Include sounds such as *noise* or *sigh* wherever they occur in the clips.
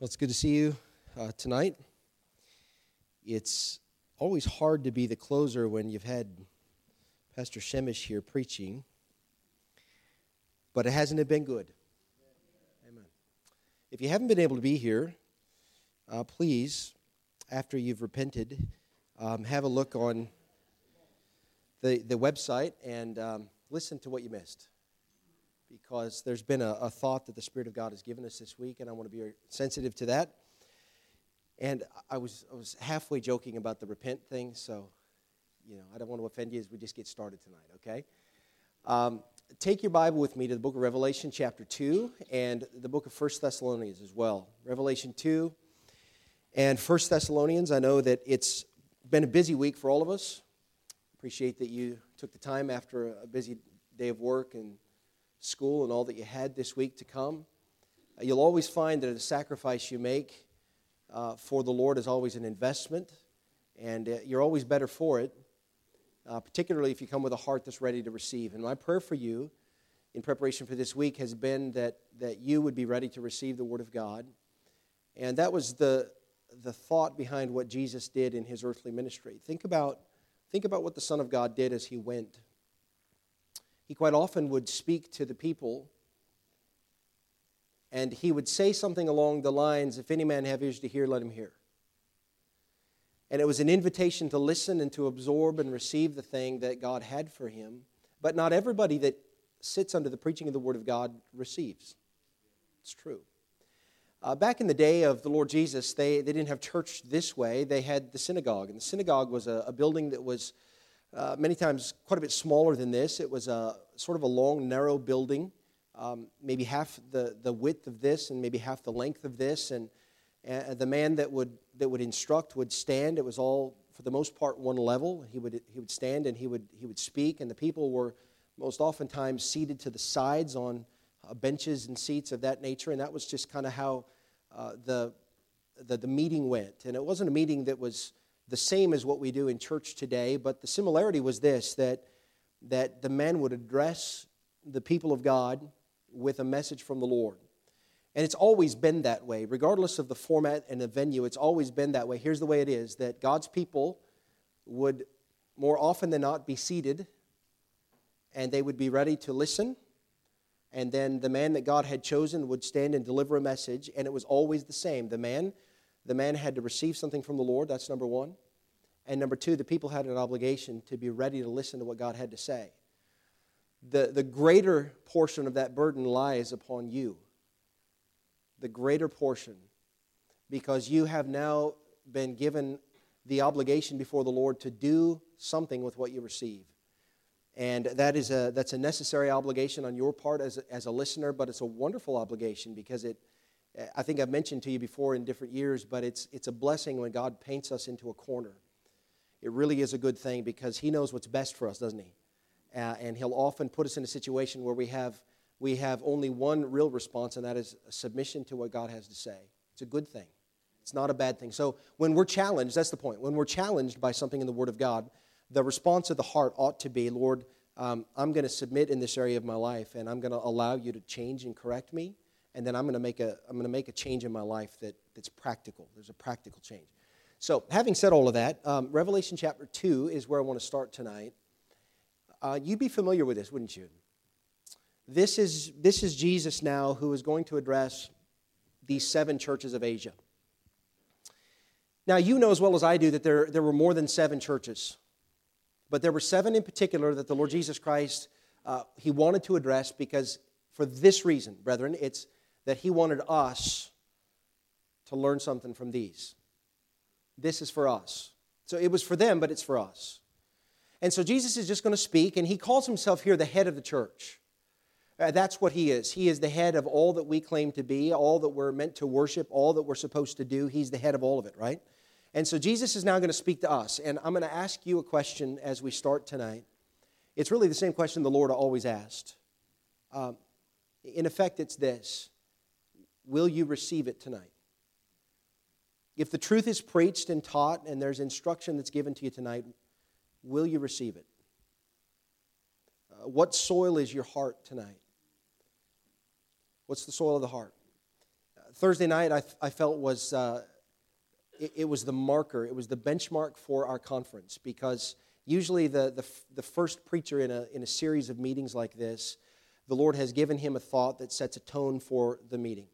Well, it's good to see you uh, tonight. It's always hard to be the closer when you've had Pastor Shemish here preaching, but it hasn't been good. Amen. If you haven't been able to be here, uh, please, after you've repented, um, have a look on the, the website and um, listen to what you missed because there's been a, a, thought that the Spirit of God has given us this week, and I want to be sensitive to that. And I was, I was halfway joking about the repent thing, so, you know, I don't want to offend you as we just get started tonight, okay? Um, take your Bible with me to the book of Revelation, chapter 2, and the book of First Thessalonians as well. Revelation 2 and First Thessalonians. I know that it's been a busy week for all of us. Appreciate that you took the time after a busy day of work and school and all that you had this week to come. Uh, you'll always find that a sacrifice you make uh, for the Lord is always an investment, and uh, you're always better for it, uh, particularly if you come with a heart that's ready to receive. And my prayer for you in preparation for this week has been that, that you would be ready to receive the Word of God. And that was the, the thought behind what Jesus did in his earthly ministry. Think about, think about what the Son of God did as he went he quite often would speak to the people and he would say something along the lines if any man have ears to hear let him hear. And it was an invitation to listen and to absorb and receive the thing that god had for him but not everybody that sits under the preaching of the word of god receives. It's true. Uh, back in the day of the lord jesus they, they didn't have church this way. They had the synagogue and the synagogue was a, a building that was uh, many times quite a bit smaller than this. It was a sort of a long, narrow building, um, maybe half the, the width of this and maybe half the length of this. And, the man that would, that would instruct would stand. It was all, for the most part, one level. He would, he would stand and he would, he would speak, and the people were most oftentimes seated to the sides on uh, benches and seats of that nature. And that was just kind of how uh, the, the, the meeting went. And it wasn't a meeting that was the same as what we do in church today, but the similarity was this that, that the man would address the people of God with a message from the Lord. And it's always been that way, regardless of the format and the venue, it's always been that way. Here's the way it is that God's people would more often than not be seated and they would be ready to listen. And then the man that God had chosen would stand and deliver a message, and it was always the same. The man the man had to receive something from the Lord, that's number one. And number two, the people had an obligation to be ready to listen to what God had to say. The, the greater portion of that burden lies upon you. The greater portion. Because you have now been given the obligation before the Lord to do something with what you receive. And that is a, that's a necessary obligation on your part as a, as a listener, but it's a wonderful obligation because it, I think I've mentioned to you before in different years, but it's, it's a blessing when God paints us into a corner. It really is a good thing because He knows what's best for us, doesn't He? Uh, and He'll often put us in a situation where we have, we have only one real response, and that is submission to what God has to say. It's a good thing, it's not a bad thing. So when we're challenged, that's the point. When we're challenged by something in the Word of God, the response of the heart ought to be, Lord, um, I'm going to submit in this area of my life, and I'm going to allow you to change and correct me and then I'm going to make a, I'm going to make a change in my life that, that's practical. There's a practical change. So, having said all of that, um, Revelation chapter 2 is where I want to start tonight. Uh, you'd be familiar with this, wouldn't you? This is, this is Jesus now who is going to address these seven churches of Asia. Now, you know as well as I do that there, there were more than seven churches, but there were seven in particular that the Lord Jesus Christ uh, he wanted to address because for this reason, brethren, it's that he wanted us to learn something from these. This is for us. So it was for them, but it's for us. And so Jesus is just going to speak, and he calls himself here the head of the church. Uh, that's what he is. He is the head of all that we claim to be, all that we're meant to worship, all that we're supposed to do. He's the head of all of it, right? And so Jesus is now going to speak to us. And I'm going to ask you a question as we start tonight. It's really the same question the Lord always asked. Um, in effect, it's this Will you receive it tonight? If the truth is preached and taught and there's instruction that's given to you tonight, will you receive it? Uh, what soil is your heart tonight? What's the soil of the heart? Uh, Thursday night, I, I felt was uh, it, it, was the marker, it was the benchmark for our conference because usually the, the, the first preacher in a, in a series of meetings like this, the Lord has given him a thought that sets a tone for the meeting.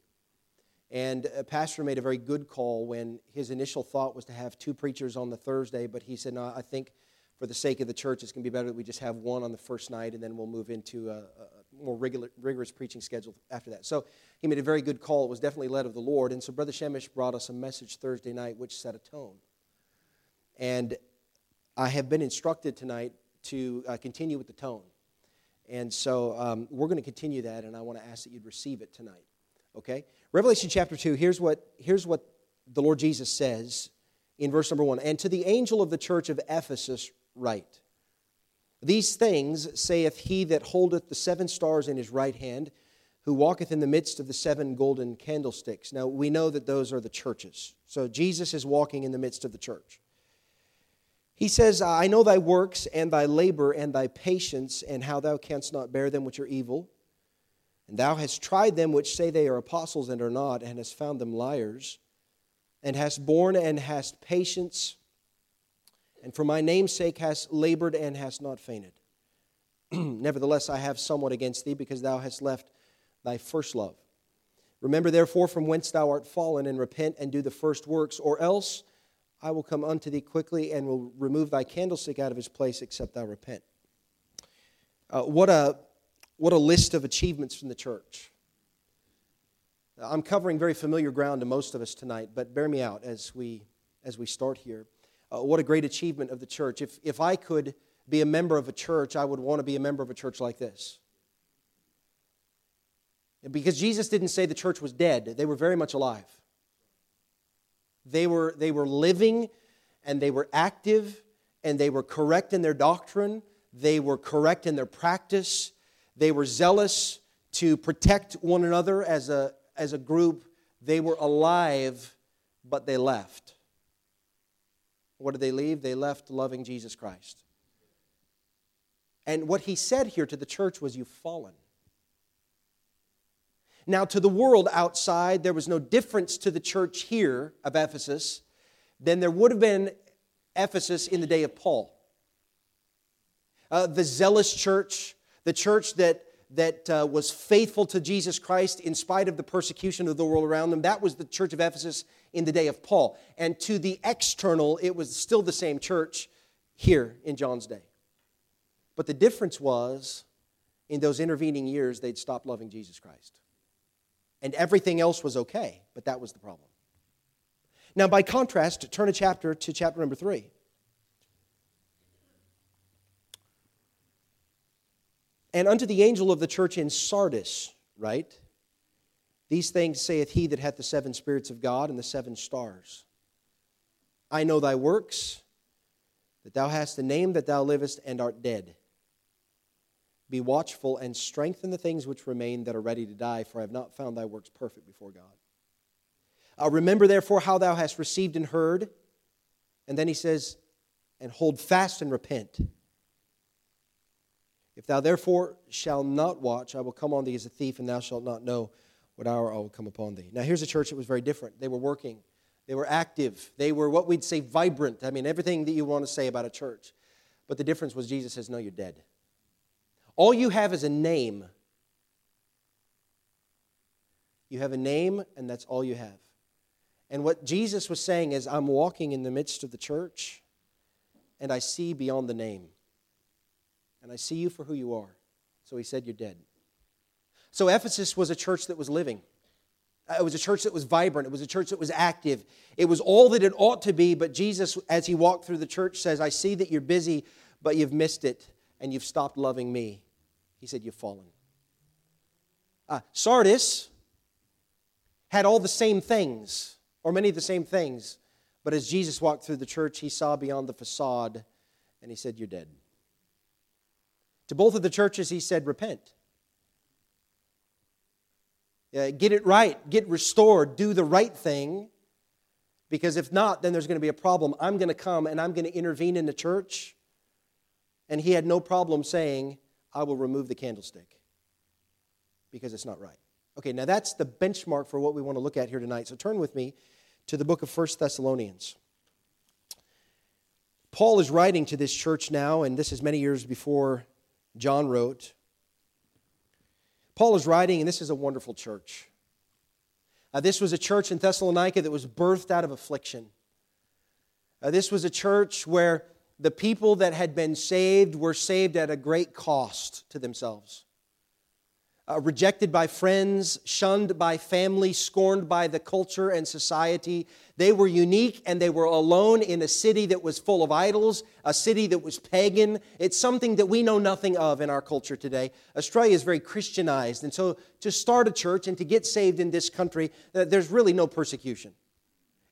And a pastor made a very good call when his initial thought was to have two preachers on the Thursday, but he said, No, I think for the sake of the church, it's going to be better that we just have one on the first night, and then we'll move into a, a more regular, rigorous preaching schedule after that. So he made a very good call. It was definitely led of the Lord. And so Brother Shemish brought us a message Thursday night which set a tone. And I have been instructed tonight to uh, continue with the tone. And so um, we're going to continue that, and I want to ask that you'd receive it tonight. Okay? Revelation chapter 2, here's what, here's what the Lord Jesus says in verse number 1 And to the angel of the church of Ephesus, write These things saith he that holdeth the seven stars in his right hand, who walketh in the midst of the seven golden candlesticks. Now, we know that those are the churches. So Jesus is walking in the midst of the church. He says, I know thy works and thy labor and thy patience, and how thou canst not bear them which are evil. And thou hast tried them which say they are apostles and are not, and hast found them liars, and hast borne and hast patience, and for my name's sake hast labored and hast not fainted. *clears throat* Nevertheless, I have somewhat against thee, because thou hast left thy first love. Remember therefore from whence thou art fallen, and repent and do the first works, or else I will come unto thee quickly and will remove thy candlestick out of his place, except thou repent. Uh, what a what a list of achievements from the church. I'm covering very familiar ground to most of us tonight, but bear me out as we, as we start here. Uh, what a great achievement of the church. If, if I could be a member of a church, I would want to be a member of a church like this. Because Jesus didn't say the church was dead, they were very much alive. They were, they were living and they were active and they were correct in their doctrine, they were correct in their practice, they were zealous to protect one another as a, as a group. They were alive, but they left. What did they leave? They left loving Jesus Christ. And what he said here to the church was, You've fallen. Now, to the world outside, there was no difference to the church here of Ephesus than there would have been Ephesus in the day of Paul. Uh, the zealous church, the church that, that uh, was faithful to Jesus Christ in spite of the persecution of the world around them. That was the church of Ephesus in the day of Paul. And to the external, it was still the same church here in John's day. But the difference was in those intervening years, they'd stopped loving Jesus Christ. And everything else was okay, but that was the problem. Now, by contrast, turn a chapter to chapter number three. And unto the angel of the church in Sardis, write? These things saith he that hath the seven spirits of God and the seven stars. I know thy works, that thou hast the name that thou livest and art dead. Be watchful and strengthen the things which remain that are ready to die, for I have not found thy works perfect before God. Uh, remember therefore how thou hast received and heard. And then he says, and hold fast and repent. If thou therefore shalt not watch, I will come on thee as a thief, and thou shalt not know what hour I will come upon thee. Now, here's a church that was very different. They were working, they were active, they were what we'd say vibrant. I mean, everything that you want to say about a church. But the difference was Jesus says, No, you're dead. All you have is a name. You have a name, and that's all you have. And what Jesus was saying is, I'm walking in the midst of the church, and I see beyond the name and I see you for who you are. So he said, You're dead. So Ephesus was a church that was living. Uh, it was a church that was vibrant. It was a church that was active. It was all that it ought to be, but Jesus, as he walked through the church, says, I see that you're busy, but you've missed it and you've stopped loving me. He said, You've fallen. Uh, Sardis had all the same things, or many of the same things, but as Jesus walked through the church, he saw beyond the facade and he said, You're dead. To both of the churches, he said, Repent. Uh, get it right, get restored, do the right thing. Because if not, then there's going to be a problem. I'm going to come and I'm going to intervene in the church. And he had no problem saying, I will remove the candlestick because it's not right. Okay, now that's the benchmark for what we want to look at here tonight. So turn with me to the book of First Thessalonians. Paul is writing to this church now, and this is many years before John wrote. Paul is writing, and this is a wonderful church. Uh, this was a church in Thessalonica that was birthed out of affliction. Uh, this was a church where the people that had been saved were saved at a great cost to themselves uh, rejected by friends, shunned by family, scorned by the culture and society. They were unique and they were alone in a city that was full of idols, a city that was pagan. It's something that we know nothing of in our culture today. Australia is very Christianized, and so to start a church and to get saved in this country, uh, there's really no persecution.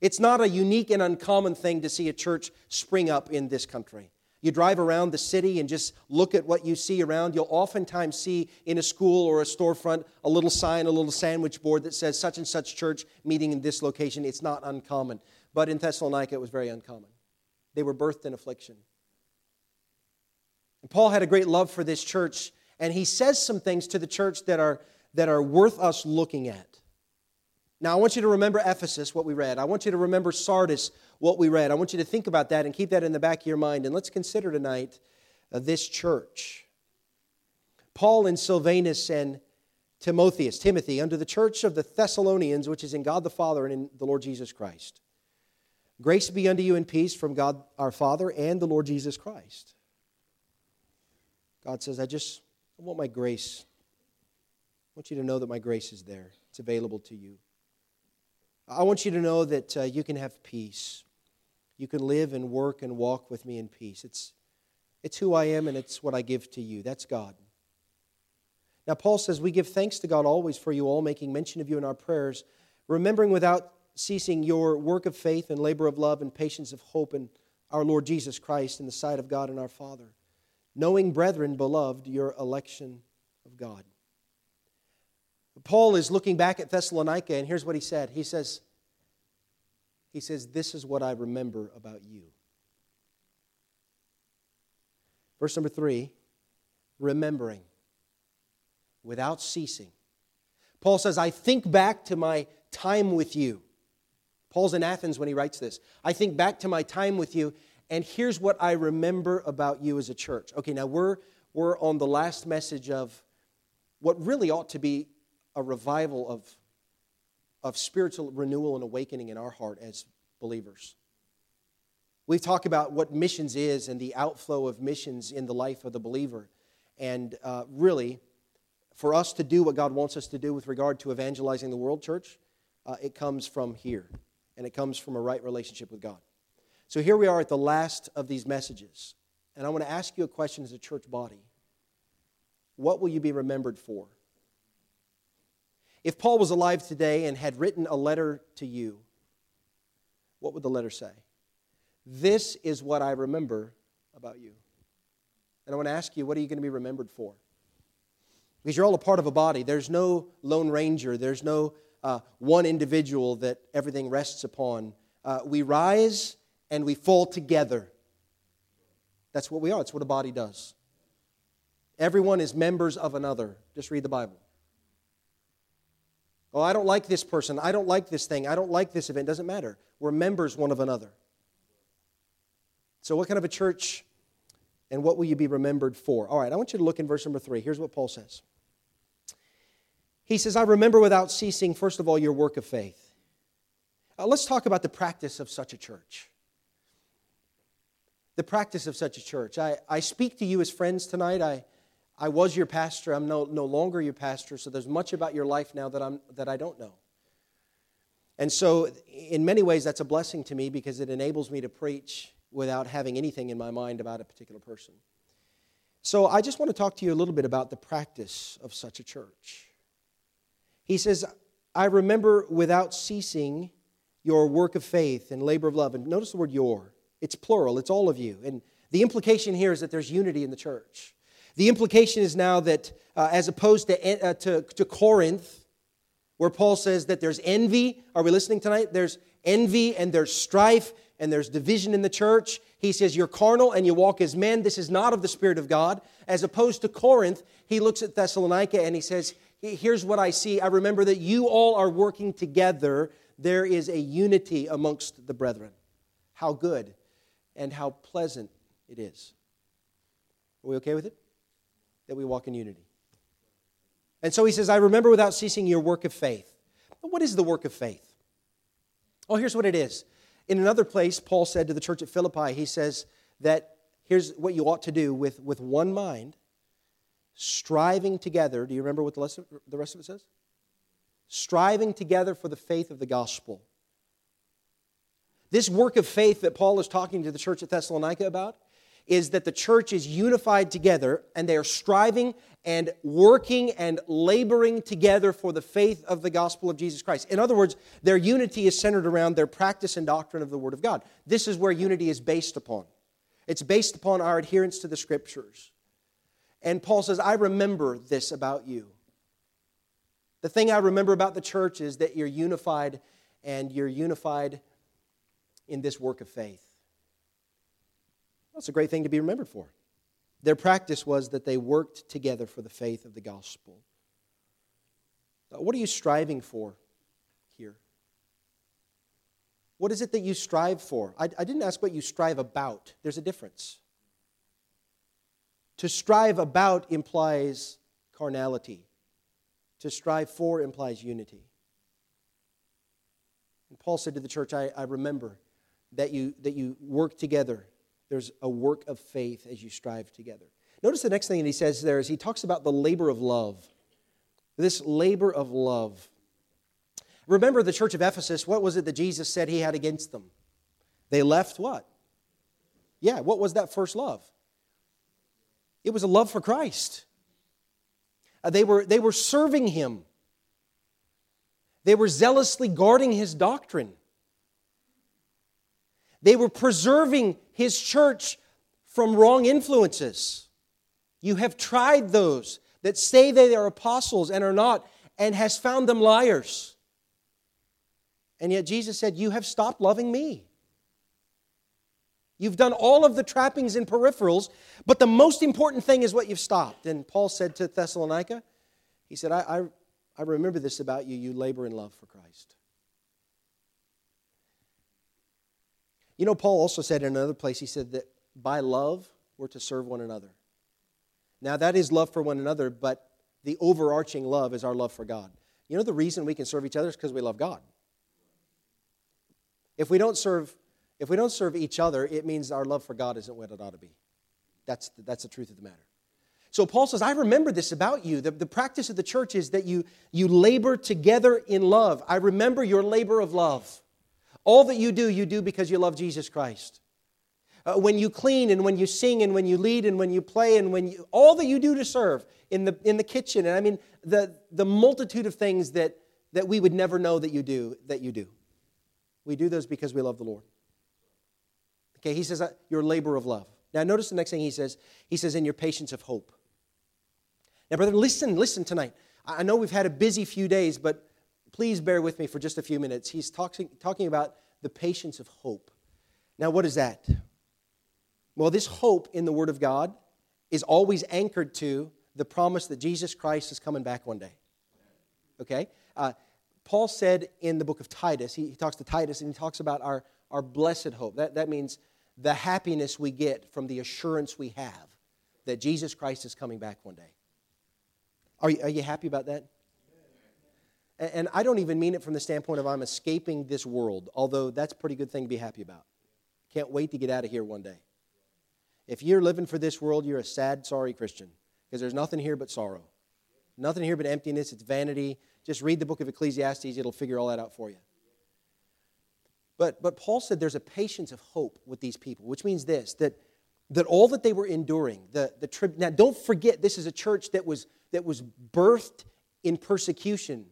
It's not a unique and uncommon thing to see a church spring up in this country. You drive around the city and just look at what you see around. You'll oftentimes see in a school or a storefront a little sign, a little sandwich board that says such and such church meeting in this location. It's not uncommon. But in Thessalonica, it was very uncommon. They were birthed in affliction. And Paul had a great love for this church, and he says some things to the church that are, that are worth us looking at. Now, I want you to remember Ephesus, what we read. I want you to remember Sardis, what we read. I want you to think about that and keep that in the back of your mind. And let's consider tonight uh, this church. Paul and Silvanus and Timotheus, Timothy, under the church of the Thessalonians, which is in God the Father and in the Lord Jesus Christ. Grace be unto you and peace from God our Father and the Lord Jesus Christ. God says, I just I want my grace. I want you to know that my grace is there. It's available to you. I want you to know that uh, you can have peace. You can live and work and walk with me in peace. It's, it's who I am and it's what I give to you. That's God. Now, Paul says, We give thanks to God always for you all, making mention of you in our prayers, remembering without ceasing your work of faith and labor of love and patience of hope in our Lord Jesus Christ in the sight of God and our Father, knowing, brethren, beloved, your election of God. Paul is looking back at Thessalonica, and here's what he said. He says, he says, This is what I remember about you. Verse number three, remembering without ceasing. Paul says, I think back to my time with you. Paul's in Athens when he writes this. I think back to my time with you, and here's what I remember about you as a church. Okay, now we're, we're on the last message of what really ought to be a revival of, of spiritual renewal and awakening in our heart as believers. We talk about what missions is and the outflow of missions in the life of the believer. And uh, really, for us to do what God wants us to do with regard to evangelizing the world, church, uh, it comes from here. And it comes from a right relationship with God. So here we are at the last of these messages. And I want to ask you a question as a church body. What will you be remembered for? If Paul was alive today and had written a letter to you, what would the letter say? This is what I remember about you. And I want to ask you, what are you going to be remembered for? Because you're all a part of a body. There's no lone ranger, there's no uh, one individual that everything rests upon. Uh, we rise and we fall together. That's what we are, that's what a body does. Everyone is members of another. Just read the Bible. Oh, I don't like this person. I don't like this thing. I don't like this event. Doesn't matter. We're members one of another. So, what kind of a church and what will you be remembered for? All right, I want you to look in verse number three. Here's what Paul says He says, I remember without ceasing, first of all, your work of faith. Uh, let's talk about the practice of such a church. The practice of such a church. I, I speak to you as friends tonight. I, I was your pastor. I'm no, no longer your pastor. So there's much about your life now that, I'm, that I don't know. And so, in many ways, that's a blessing to me because it enables me to preach without having anything in my mind about a particular person. So, I just want to talk to you a little bit about the practice of such a church. He says, I remember without ceasing your work of faith and labor of love. And notice the word your, it's plural, it's all of you. And the implication here is that there's unity in the church. The implication is now that, uh, as opposed to, uh, to, to Corinth, where Paul says that there's envy, are we listening tonight? There's envy and there's strife and there's division in the church. He says, You're carnal and you walk as men. This is not of the Spirit of God. As opposed to Corinth, he looks at Thessalonica and he says, Here's what I see. I remember that you all are working together. There is a unity amongst the brethren. How good and how pleasant it is. Are we okay with it? That we walk in unity. And so he says, I remember without ceasing your work of faith. But What is the work of faith? Oh, here's what it is. In another place, Paul said to the church at Philippi, he says that here's what you ought to do with, with one mind, striving together. Do you remember what the rest, of, the rest of it says? Striving together for the faith of the gospel. This work of faith that Paul is talking to the church at Thessalonica about is that the church is unified together and they are striving and working and laboring together for the faith of the gospel of Jesus Christ. In other words, their unity is centered around their practice and doctrine of the Word of God. This is where unity is based upon. It's based upon our adherence to the Scriptures. And Paul says, I remember this about you. The thing I remember about the church is that you're unified and you're unified in this work of faith. That's a great thing to be remembered for. Their practice was that they worked together for the faith of the gospel. Uh, what are you striving for here? What is it that you strive for? I, I, didn't ask what you strive about. There's a difference. To strive about implies carnality, to strive for implies unity. And Paul said to the church, I, I remember that you, that you work together there's a work of faith as you strive together. Notice the next thing that he says there is he talks about the labor of love. This labor of love. Remember the church of Ephesus, what was it that Jesus said he had against them? They left what? Yeah, what was that first love? It was a love for Christ. Uh, they, were, they were serving him, they were zealously guarding his doctrine. They were preserving his church from wrong influences. You have tried those that say they are apostles and are not, and has found them liars. And yet Jesus said, You have stopped loving me. You've done all of the trappings and peripherals, but the most important thing is what you've stopped. And Paul said to Thessalonica, He said, I, I, I remember this about you. You labor in love for Christ. You know, Paul also said in another place, he said that by love, we're to serve one another. Now, that is love for one another, but the overarching love is our love for God. You know, the reason we can serve each other is because we love God. If we don't serve, if we don't serve each other, it means our love for God isn't what it ought to be. That's the, that's the truth of the matter. So Paul says, I remember this about you. The, the practice of the church is that you, you labor together in love. I remember your labor of love. All that you do, you do because you love Jesus Christ. Uh, when you clean and when you sing and when you lead and when you play and when you, all that you do to serve in the, in the kitchen, and I mean the, the multitude of things that, that we would never know that you do, that you do. We do those because we love the Lord. Okay, he says, uh, your labor of love. Now, notice the next thing he says. He says, in your patience of hope. Now, brother, listen, listen tonight. I know we've had a busy few days, but please bear with me for just a few minutes. He's talking, talking about the patience of hope. Now, what is that? Well, this hope in the Word of God is always anchored to the promise that Jesus Christ is coming back one day. Okay? Uh, Paul said in the book of Titus, he, he, talks to Titus and he talks about our, our blessed hope. That, that means the happiness we get from the assurance we have that Jesus Christ is coming back one day. Are you, are you happy about that? And I don't even mean it from the standpoint of I'm escaping this world, although that's a pretty good thing to be happy about. Can't wait to get out of here one day. If you're living for this world, you're a sad, sorry Christian because there's nothing here but sorrow. Nothing here but emptiness, it's vanity. Just read the book of Ecclesiastes, it'll figure all that out for you. But, but Paul said there's a patience of hope with these people, which means this that, that all that they were enduring, the, the trib- now don't forget, this is a church that was, that was birthed in persecution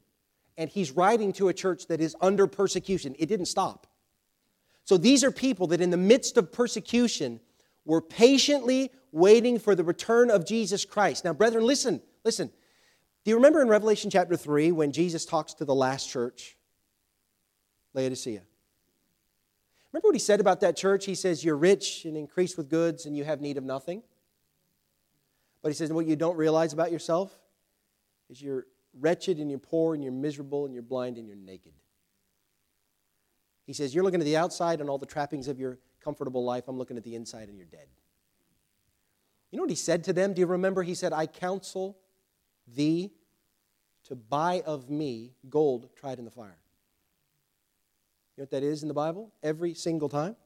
and he's writing to a church that is under persecution. It didn't stop. So these are people that, in the midst of persecution, were patiently waiting for the return of Jesus Christ. Now, brethren, listen, listen. Do you remember in Revelation chapter 3 when Jesus talks to the last church, Laodicea? Remember what he said about that church? He says, You're rich and increased with goods, and you have need of nothing. But he says, What you don't realize about yourself is you're wretched and you're poor and you're miserable and you're blind and you're naked. He says, You're looking at the outside and all the trappings of your comfortable life. I'm looking at the inside and you're dead. You know what he said to them? Do you remember? He said, I counsel thee to buy of me gold tried in the fire. You know what that is in the Bible? Every single time?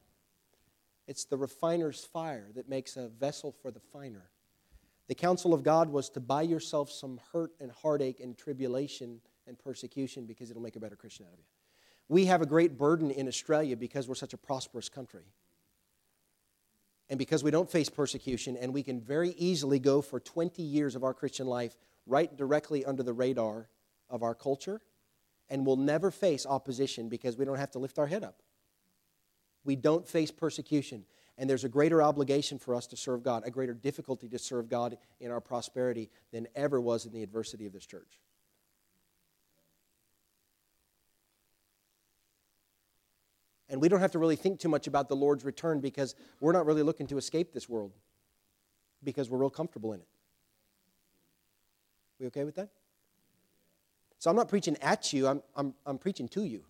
It's the refiner's fire that makes a vessel for the finer. The counsel of God was to buy yourself some hurt and heartache and tribulation and persecution because it'll make a better Christian out of you. We have a great burden in Australia because we're such a prosperous country. And because we don't face persecution, and we can very easily go for 20 years of our Christian life right directly under the radar of our culture, and we'll never face opposition because we don't have to lift our head up. We don't face persecution. And there's a greater obligation for us to serve God, a greater difficulty to serve God in our prosperity than ever was in the adversity of this church. And we don't have to really think too much about the Lord's return because we're not really looking to escape this world because we're real comfortable in it. We okay with that? So I'm not preaching at you, I'm, I'm, I'm preaching to you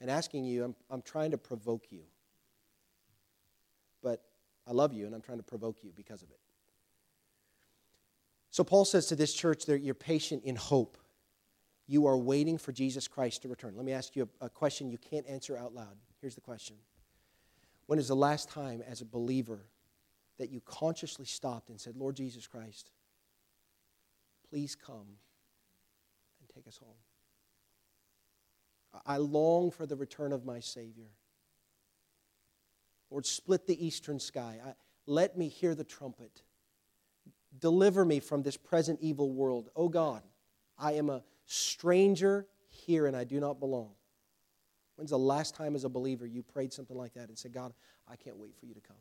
and asking you, I'm, I'm trying to provoke you. But I love you and I'm trying to provoke you because of it. So Paul says to this church that you're patient in hope. You are waiting for Jesus Christ to return. Let me ask you a, a question you can't answer out loud. Here's the question When is the last time, as a believer, that you consciously stopped and said, Lord Jesus Christ, please come and take us home? I long for the return of my Savior. Lord, split the eastern sky. I, let me hear the trumpet. Deliver me from this present evil world. Oh God, I am a stranger here and I do not belong. When's the last time as a believer you prayed something like that and said, God, I can't wait for you to come?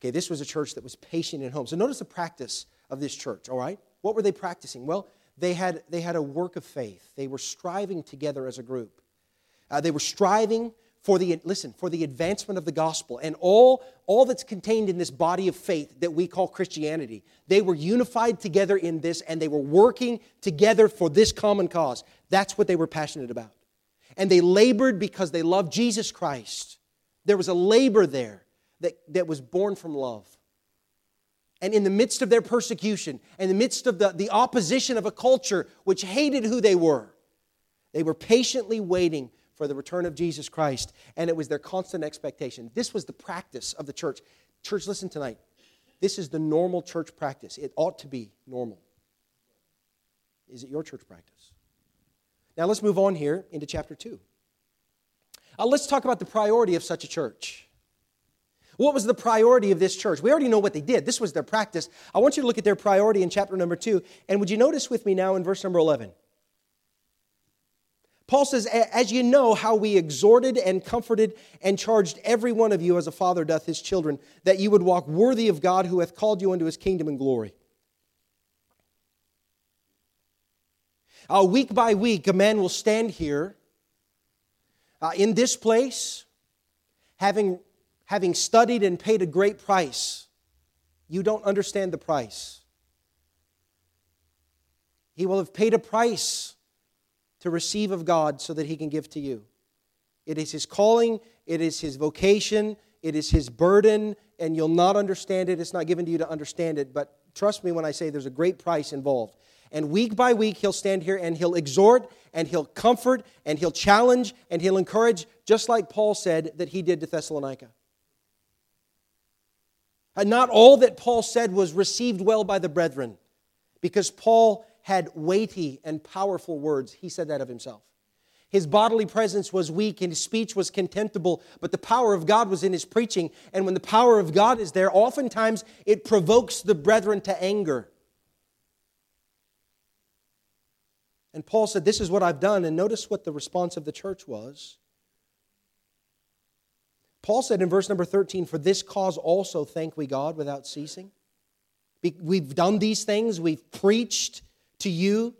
Okay, this was a church that was patient in home. So notice the practice of this church, all right? What were they practicing? Well, they had, they had a work of faith. They were striving together as a group. Uh, they were striving for the listen for the advancement of the gospel and all all that's contained in this body of faith that we call christianity. They were unified together in this and they were working together for this common cause. That's what they were passionate about. And they labored because they loved jesus christ. There was a labor there that, that was born from love. And in the midst of their persecution, in the midst of the, the opposition of a culture which hated who they were, they were patiently waiting for the return of Jesus Christ, and it was their constant expectation. This was the practice of the church. Church, listen tonight. This is the normal church practice. It ought to be normal. Is it your church practice? Now let's move on here into chapter 2. Uh, let's talk about the priority of such a church. What was the priority of this church? We already know what they did. This was their practice. I want you to look at their priority in chapter number 2. And would you notice with me now in verse number 11? Paul says, As you know how we exhorted and comforted and charged every one of you as a father doth his children, that you would walk worthy of God who hath called you unto his kingdom and glory. Uh, week by week, a man will stand here uh, in this place, having having studied and paid a great price, you don't understand the price. He will have paid a price to receive of God so that he can give to you. It is his calling, it is his vocation, it is his burden, and you'll not understand it. It's not given to you to understand it, but trust me when I say there's a great price involved. And week by week, he'll stand here and he'll exhort and he'll comfort and he'll challenge and he'll encourage, just like Paul said that he did to Thessalonica. And not all that Paul said was received well by the brethren, because Paul had weighty and powerful words. He said that of himself. His bodily presence was weak and his speech was contemptible, but the power of God was in his preaching. And when the power of God is there, oftentimes it provokes the brethren to anger. And Paul said, This is what I've done. And notice what the response of the church was. Paul said in verse number 13, For this cause also thank we God without ceasing. We've done these things, we've preached to you,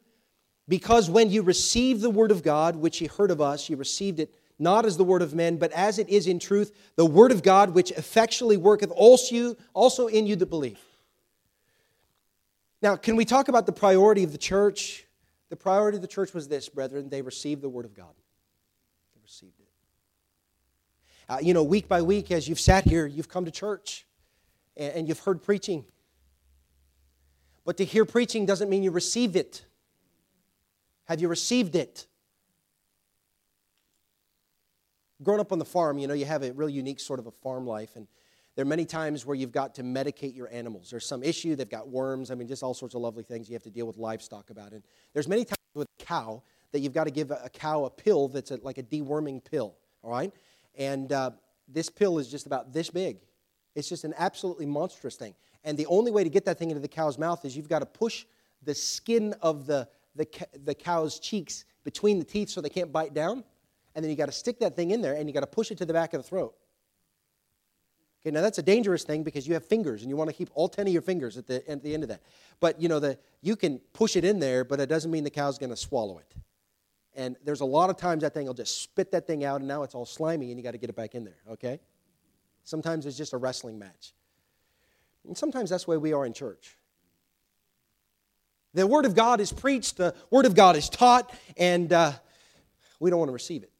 because when you received the word of God, which you heard of us, you received it not as the word of men, but as it is in truth, the word of God, which effectually worketh also, in you that believe. Now, can we talk about the priority of the church? The priority of the church was this, brethren they received the Word of God. They received it. Uh, you know, week by week, as you've sat here, you've come to church and, and you've heard preaching. But to hear preaching doesn't mean you receive it. Have you received it? Growing up on the farm, you know, you have a real unique sort of a farm life. And there are many times where you've got to medicate your animals. There's some issue, they've got worms, I mean, just all sorts of lovely things you have to deal with livestock about. And there's many times with a cow that you've got to give a cow a pill that's a, like a deworming pill, all right? And uh, this pill is just about this big. It's just an absolutely monstrous thing. And the only way to get that thing into the cow's mouth is you've got to push the skin of the, the, the cow's cheeks between the teeth so they can't bite down. And then you got to stick that thing in there and you got to push it to the back of the throat. Okay, now that's a dangerous thing because you have fingers and you want to keep all 10 of your fingers at the, at the end of that. But you know, the, you can push it in there, but it doesn't mean the cow's going to swallow it. And there's a lot of times that thing will just spit that thing out and now it's all slimy and you got to get it back in there, okay? Sometimes it's just a wrestling match. And sometimes that's the way we are in church. The Word of God is preached, the Word of God is taught, and uh, we don't want to receive it.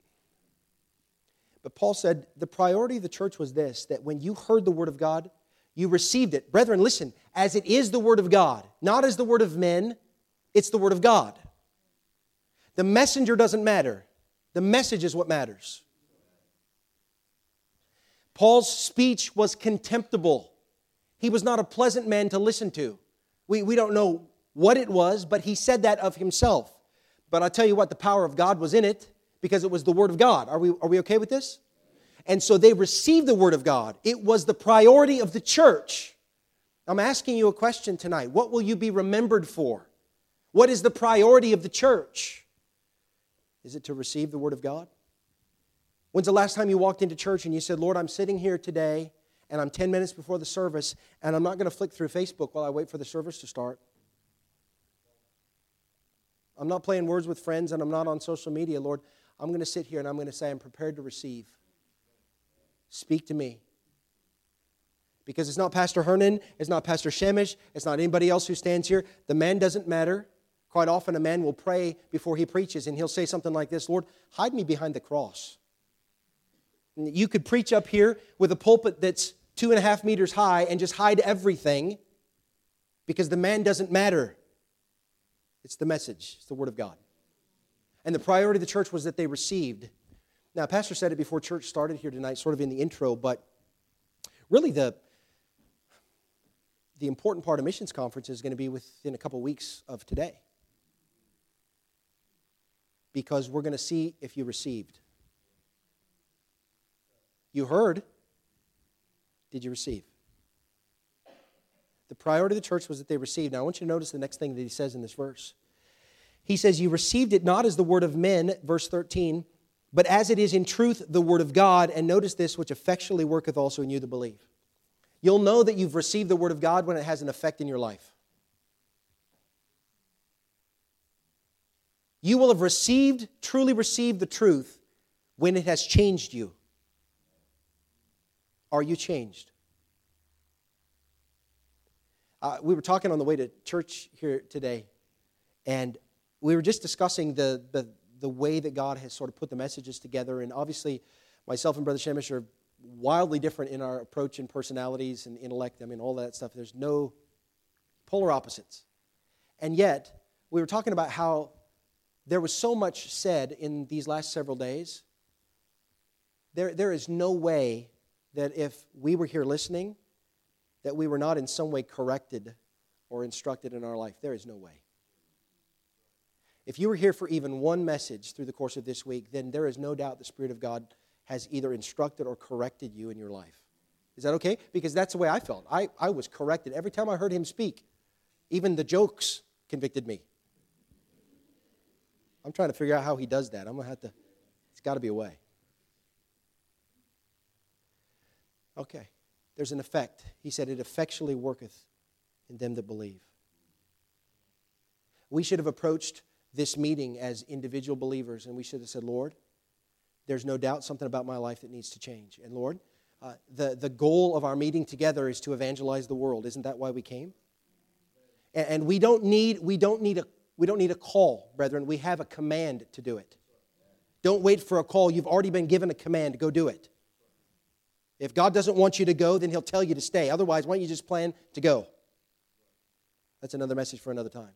But Paul said the priority of the church was this that when you heard the word of God, you received it. Brethren, listen, as it is the word of God, not as the word of men, it's the word of God. The messenger doesn't matter, the message is what matters. Paul's speech was contemptible. He was not a pleasant man to listen to. We, we don't know what it was, but he said that of himself. But I'll tell you what, the power of God was in it because it was the Word of God. Are we, are we okay with this? And so they received the Word of God. It was the priority of the church. I'm asking you a question tonight. What will you be remembered for? What is the priority of the church? Is it to receive the Word of God? When's the last time you walked into church and you said, Lord, I'm sitting here today and I'm 10 minutes before the service and I'm not going to flick through Facebook while I wait for the service to start? I'm not playing words with friends and I'm not on social media, Lord. I'm going to sit here and I'm going to say, I'm prepared to receive. Speak to me. Because it's not Pastor Hernan, it's not Pastor Shemish, it's not anybody else who stands here. The man doesn't matter. Quite often, a man will pray before he preaches and he'll say something like this Lord, hide me behind the cross. You could preach up here with a pulpit that's two and a half meters high and just hide everything because the man doesn't matter. It's the message, it's the Word of God. And the priority of the church was that they received. Now, Pastor said it before church started here tonight, sort of in the intro, but really the, the important part of missions conference is going to be within a couple weeks of today. Because we're going to see if you received. You heard. Did you receive? The priority of the church was that they received. Now, I want you to notice the next thing that he says in this verse. He says, You received it not as the word of men, verse 13, but as it is in truth the word of God. And notice this, which effectually worketh also in you that believe. You'll know that you've received the word of God when it has an effect in your life. You will have received, truly received the truth when it has changed you. Are you changed? Uh, we were talking on the way to church here today, and we were just discussing the, the, the way that God has sort of put the messages together. And obviously, myself and Brother Shemish are wildly different in our approach and personalities and intellect. I mean, all that stuff. There's no polar opposites. And yet, we were talking about how there was so much said in these last several days. There, there is no way that if we were here listening, that we were not in some way corrected or instructed in our life. There is no way. If you were here for even one message through the course of this week, then there is no doubt the Spirit of God has either instructed or corrected you in your life. Is that okay? Because that's the way I felt. I, I was corrected. Every time I heard him speak, even the jokes convicted me. I'm trying to figure out how he does that. I'm going to have to, it's got to be a way. Okay, there's an effect. He said, It effectually worketh in them that believe. We should have approached this meeting as individual believers, and we should have said, Lord, there's no doubt something about my life that needs to change. And Lord, uh, the, the goal of our meeting together is to evangelize the world. Isn't that why we came? And we don't need, we don't need, a, we don't need a call, brethren. We have a command to do it. Don't wait for a call. You've already been given a command go do it. If God doesn't want you to go, then He'll tell you to stay. Otherwise, why don't you just plan to go? That's another message for another time.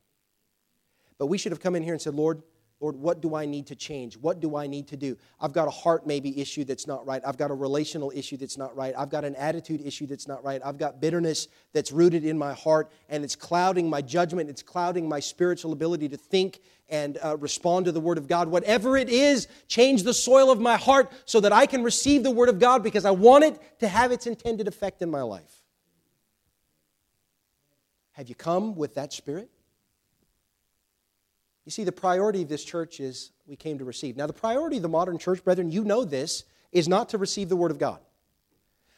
But we should have come in here and said, Lord, Lord, what do I need to change? What do I need to do? I've got a heart maybe issue that's not right. I've got a relational issue that's not right. I've got an attitude issue that's not right. I've got bitterness that's rooted in my heart and it's clouding my judgment. It's clouding my spiritual ability to think and uh, respond to the Word of God. Whatever it is, change the soil of my heart so that I can receive the Word of God because I want it to have its intended effect in my life. Have you come with that spirit? You see, the priority of this church is we came to receive. Now, the priority of the modern church, brethren, you know this, is not to receive the Word of God.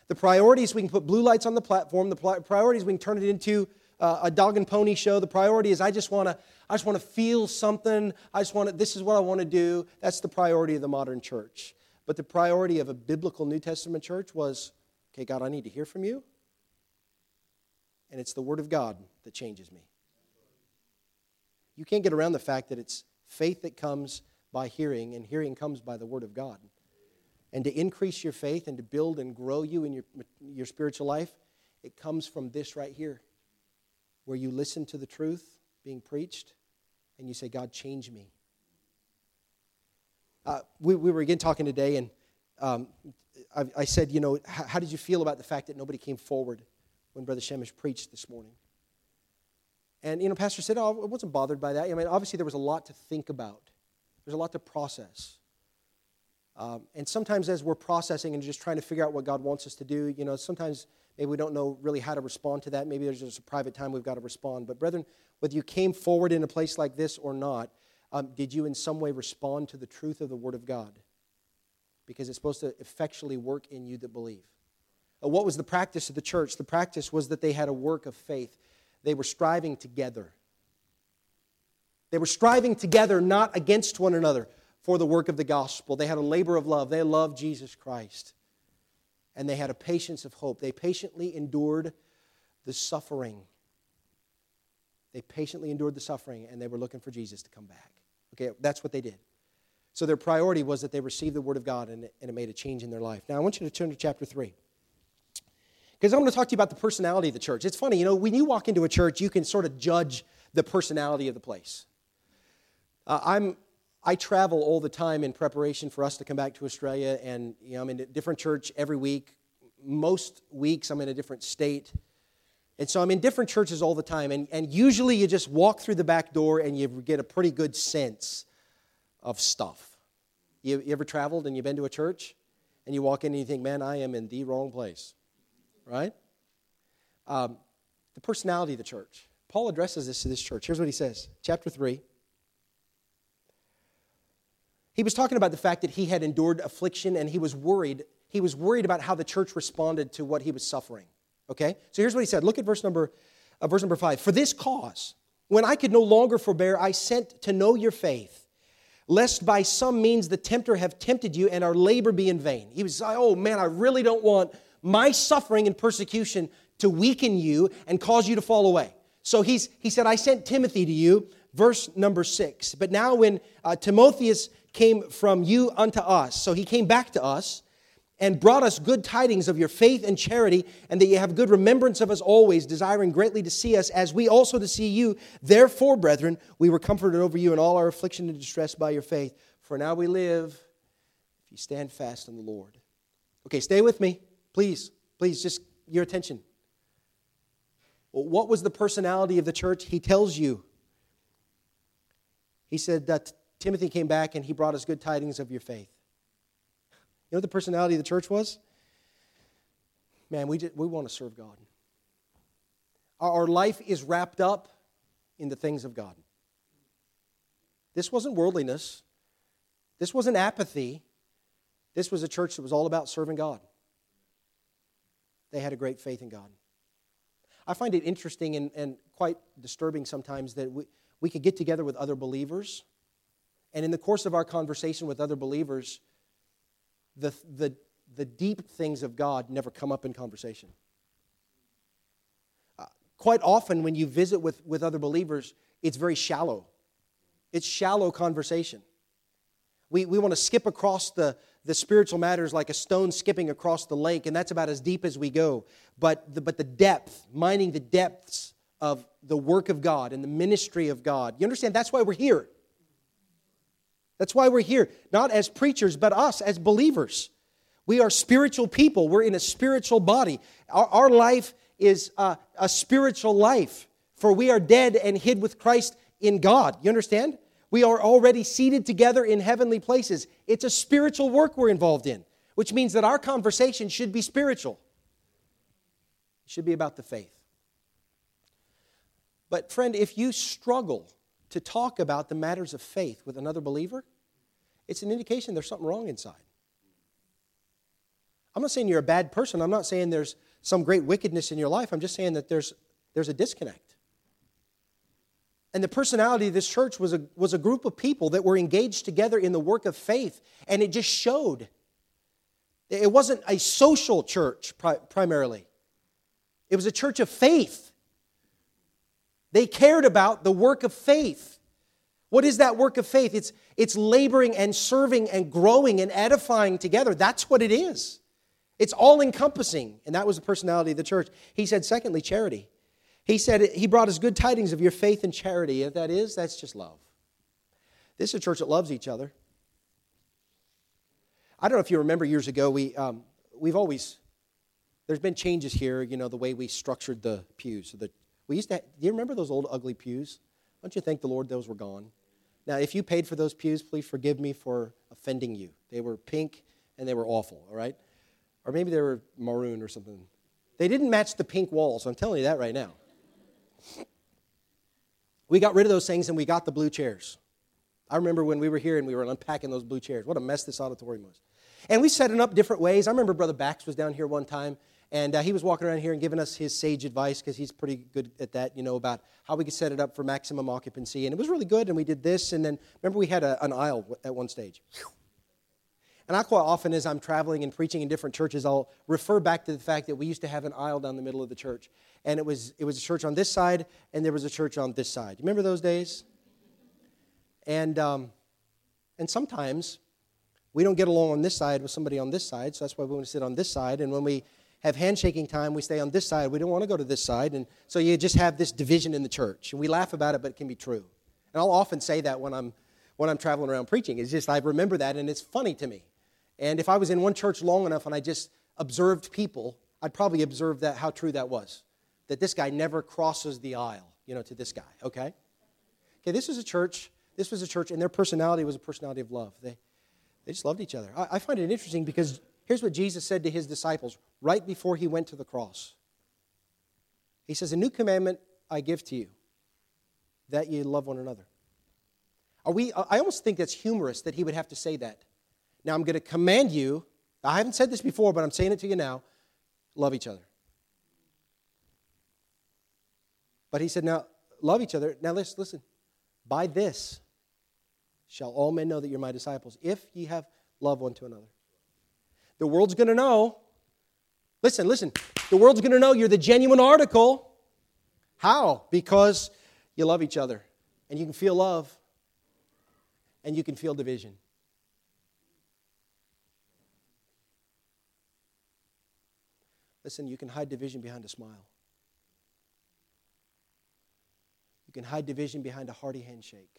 The priority is we can put blue lights on the platform. The priority is we can turn it into uh, a dog and pony show. The priority is I just want to I just want to feel something. I just want to, this is what I want to do. That's the priority of the modern church. But the priority of a biblical New Testament church was, okay, God, I need to hear from you. And it's the Word of God that changes me. You can't get around the fact that it's faith that comes by hearing, and hearing comes by the Word of God. And to increase your faith and to build and grow you in your, your spiritual life, it comes from this right here, where you listen to the truth being preached and you say, God, change me. Uh, we, we were again talking today, and um, I, I, said, you know, how, how, did you feel about the fact that nobody came forward when Brother Shemesh preached this morning? And, you know, Pastor said, oh, I wasn't bothered by that. I mean, obviously, there was a lot to think about, there's a lot to process. Um, and sometimes, as we're processing and just trying to figure out what God wants us to do, you know, sometimes maybe we don't know really how to respond to that. Maybe there's just a private time we've got to respond. But, brethren, whether you came forward in a place like this or not, um, did you in some way respond to the truth of the Word of God? Because it's supposed to effectually work in you that believe. Uh, what was the practice of the church? The practice was that they had a work of faith they were striving together. They were striving together, not against one another, for the work of the gospel. They had a labor of love. They loved Jesus Christ. And they had a patience of hope. They patiently endured the suffering. They patiently endured the suffering, and they were looking for Jesus to come back. Okay, that's what they did. So their priority was that they received the Word of God and it, made a change in their life. Now, I want you to turn to chapter 3. Because I want to talk to you about the personality of the church. It's funny, you know, when you walk into a church, you can sort of judge the personality of the place. Uh, I'm, I travel all the time in preparation for us to come back to Australia, and you know, I'm in a different church every week. Most weeks, I'm in a different state. And so I'm in different churches all the time, and, and usually you just walk through the back door and you get a pretty good sense of stuff. You, you ever traveled and you've been to a church, and you walk in and you think, man, I am in the wrong place right? Um, the personality of the church. Paul addresses this to this church. Here's what he says, chapter 3. He was talking about the fact that he had endured affliction and he was worried. He was worried about how the church responded to what he was suffering. Okay? So here's what he said. Look at verse number, uh, verse number 5. For this cause, when I could no longer forbear, I sent to know your faith, lest by some means the tempter have tempted you and our labor be in vain. He was, like, oh man, I really don't want my suffering and persecution to weaken you and cause you to fall away. So he's, he said, I sent Timothy to you, verse number six. But now, when uh, Timotheus came from you unto us, so he came back to us and brought us good tidings of your faith and charity, and that you have good remembrance of us always, desiring greatly to see us, as we also to see you. Therefore, brethren, we were comforted over you in all our affliction and distress by your faith. For now we live if you stand fast in the Lord. Okay, stay with me. Please, please, just your attention. What was the personality of the church? He tells you. He said that Timothy came back and he brought us good tidings of your faith. You know what the personality of the church was? Man, we, just, we want to serve God. Our life is wrapped up in the things of God. This wasn't worldliness. This wasn't apathy. This was a church that was all about serving God. They had a great faith in God. I find it interesting and, and quite disturbing sometimes that we, we could get together with other believers, and in the course of our conversation with other believers, the, the, the deep things of God never come up in conversation. Uh, quite often when you visit with, with other believers, it's very shallow. It's shallow conversation. We, we want to skip across the, the spiritual matters like a stone skipping across the lake, and that's about as deep as we go. But the, but the depth, mining the depths of the work of God and the ministry of God, you understand? That's why we're here. That's why we're here, not as preachers, but us as believers. We are spiritual people. We're in a spiritual body. Our, our life is a, a spiritual life, for we are dead and hid with Christ in God. You understand? We are already seated together in heavenly places. It's a spiritual work we're involved in, which means that our conversation should be spiritual. It should be about the faith. But, friend, if you struggle to talk about the matters of faith with another believer, it's an indication there's something wrong inside. I'm not saying you're a bad person. I'm not saying there's some great wickedness in your life. I'm just saying that there's, there's a disconnect. And the personality of this church was a, was a group of people that were engaged together in the work of faith, and it just showed. It wasn't a social church pri- primarily, it was a church of faith. They cared about the work of faith. What is that work of faith? It's, it's laboring and serving and growing and edifying together. That's what it is. It's all encompassing. And that was the personality of the church. He said, secondly, charity. He said he brought us good tidings of your faith and charity. If that is, that's just love. This is a church that loves each other. I don't know if you remember years ago, we, um, we've always, there's been changes here, you know, the way we structured the pews. So the, we used to, do you remember those old ugly pews? Don't you thank the Lord those were gone? Now, if you paid for those pews, please forgive me for offending you. They were pink and they were awful, all right? Or maybe they were maroon or something. They didn't match the pink walls, I'm telling you that right now. We got rid of those things and we got the blue chairs. I remember when we were here and we were unpacking those blue chairs. What a mess this auditorium was. And we set it up different ways. I remember Brother Bax was down here one time, and uh, he was walking around here and giving us his sage advice because he's pretty good at that, you know, about how we could set it up for maximum occupancy. And it was really good, and we did this. And then remember, we had a, an aisle at one stage. And I quite often, as I'm traveling and preaching in different churches, I'll refer back to the fact that we used to have an aisle down the middle of the church and it was, it was a church on this side, and there was a church on this side. You remember those days? And, um, and sometimes we don't get along on this side with somebody on this side, so that's why we want to sit on this side. And when we have handshaking time, we stay on this side. We don't want to go to this side. And so you just have this division in the church. And we laugh about it, but it can be true. And I'll often say that when I'm, when I'm traveling around preaching. It's just I remember that, and it's funny to me. And if I was in one church long enough and I just observed people, I'd probably observe that how true that was that this guy never crosses the aisle, you know, to this guy, okay? Okay, this was a church, this was a church, and their personality was a personality of love. They, they just loved each other. I, I find it interesting because here's what Jesus said to his disciples right before he went to the cross. He says, A new commandment I give to you, that ye love one another. Are we, I almost think that's humorous that he would have to say that. Now, I'm going to command you, I haven't said this before, but I'm saying it to you now love each other. But he said, Now, love each other. Now, listen, listen. By this shall all men know that you're my disciples, if ye have love one to another. The world's going to know. Listen, listen. The world's going to know you're the genuine article. How? Because you love each other. And you can feel love. And you can feel division. Listen, you can hide division behind a smile. You can hide division behind a hearty handshake.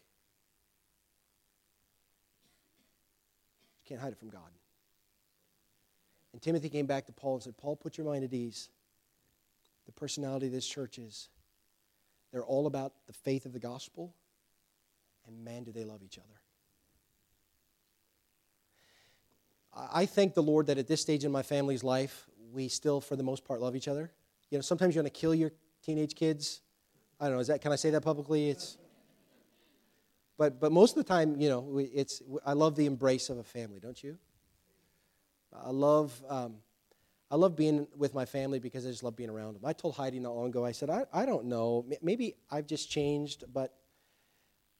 You can't hide it from God. And Timothy came back to Paul and said, Paul, put your mind at ease. The personality of this church is they're all about the faith of the gospel, and man, do they love each other. I thank the Lord that at this stage in my family's life, we still, for the most part, love each other. You know, sometimes you want to kill your teenage kids, I don't know. Is that can I say that publicly? It's. But but most of the time, you know, it's. I love the embrace of a family, don't you? I love. Um, I love being with my family because I just love being around them. I told Heidi not long ago. I said, I, I don't know. Maybe I've just changed, but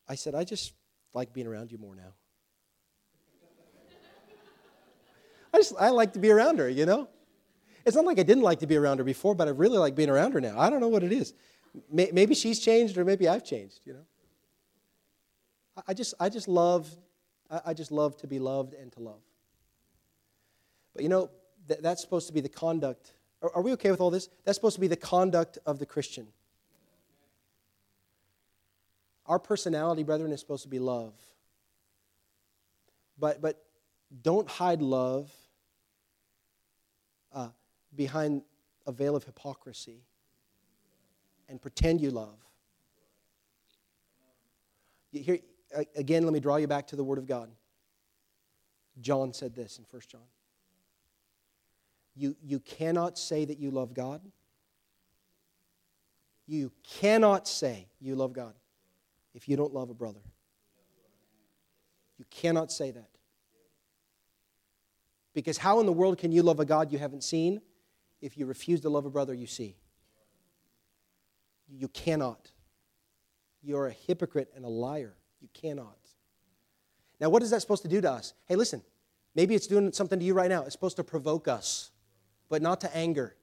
I said I just like being around you more now. *laughs* I just I like to be around her, you know. It's not like I didn't like to be around her before, but I really like being around her now. I don't know what it is. maybe she's changed or maybe I've changed, you know. I just, I just love, I just love to be loved and to love. But you know, that's supposed to be the conduct. Are, we okay with all this? That's supposed to be the conduct of the Christian. Our personality, brethren, is supposed to be love. But, but don't hide love behind a veil of hypocrisy and pretend you love. Here, again, let me draw you back to the Word of God. John said this in 1 John. You, you cannot say that you love God. You cannot say you love God if you don't love a brother. You cannot say that. Because how in the world can you love a God you haven't seen if you refuse to love a brother you see? You cannot. You're a hypocrite and a liar. You cannot. Now, what is that supposed to do to us? Hey, listen, maybe it's doing something to you right now. It's supposed to provoke us, but not to anger.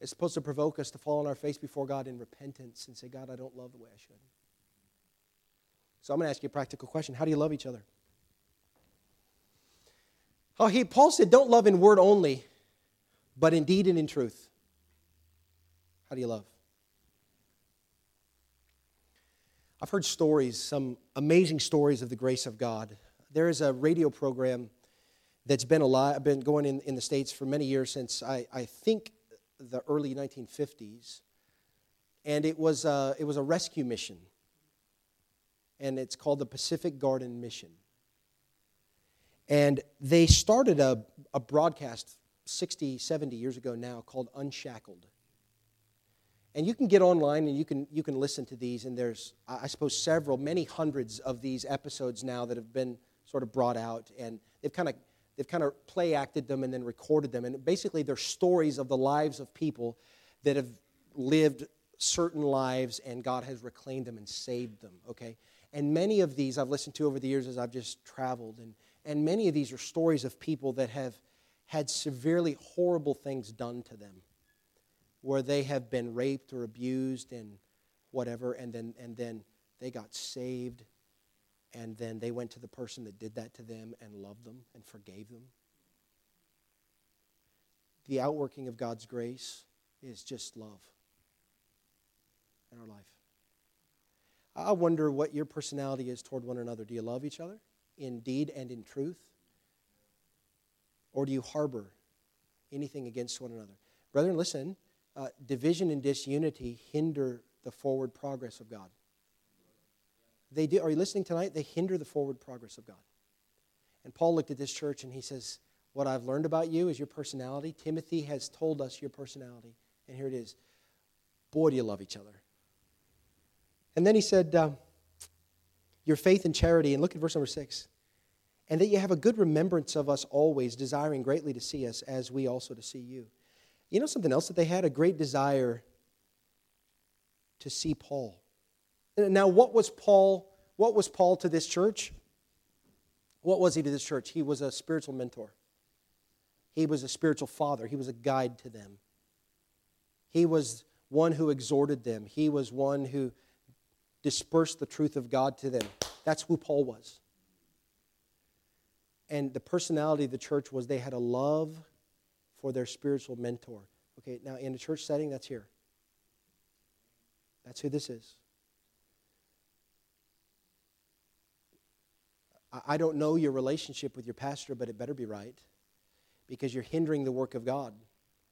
It's supposed to provoke us to fall on our face before God in repentance and say, God, I don't love the way I should. So I'm going to ask you a practical question How do you love each other? Oh, he, Paul said, don't love in word only, but in deed and in truth. How do you love? I've heard stories, some amazing stories of the grace of God. There is a radio program that's been alive, been going in, in the States for many years since I, I think the early 1950s. And it was, a, it was a rescue mission. And it's called the Pacific Garden Mission. And they started a, a broadcast 60, 70 years ago now called Unshackled. And you can get online and you can, you can listen to these, and there's, I suppose, several, many hundreds of these episodes now that have been sort of brought out, and they've kind of they've kind of play acted them and then recorded them. And basically, they're stories of the lives of people that have lived certain lives, and God has reclaimed them and saved them, okay? And many of these I've listened to over the years as I've just traveled, and, and many of these are stories of people that have had severely horrible things done to them where they have been raped or abused and whatever, and then, and then they got saved, and then they went to the person that did that to them and loved them and forgave them. The outworking of God's grace is just love in our life. I wonder what your personality is toward one another. Do you love each other in deed and in truth? Or do you harbor anything against one another? Brethren, listen, uh, division and disunity hinder the forward progress of God. They do, are you listening tonight? They hinder the forward progress of God. And Paul looked at this church and he says, What I've learned about you is your personality. Timothy has told us your personality. And here it is. Boy, do you love each other. And then he said, uh, Your faith and charity. And look at verse number six. And that you have a good remembrance of us always, desiring greatly to see us as we also to see you. You know something else that they had? A great desire to see Paul. Now, what was Paul? What was Paul to this church? What was he to this church? He was a spiritual mentor. He was a spiritual father. He was a guide to them. He was one who exhorted them. He was one who dispersed the truth of God to them. That's who Paul was. And the personality of the church was they had a love for their spiritual mentor. Okay, now in a church setting, that's here. That's who this is. I don't know your relationship with your pastor, but it better be right because you're hindering the work of God.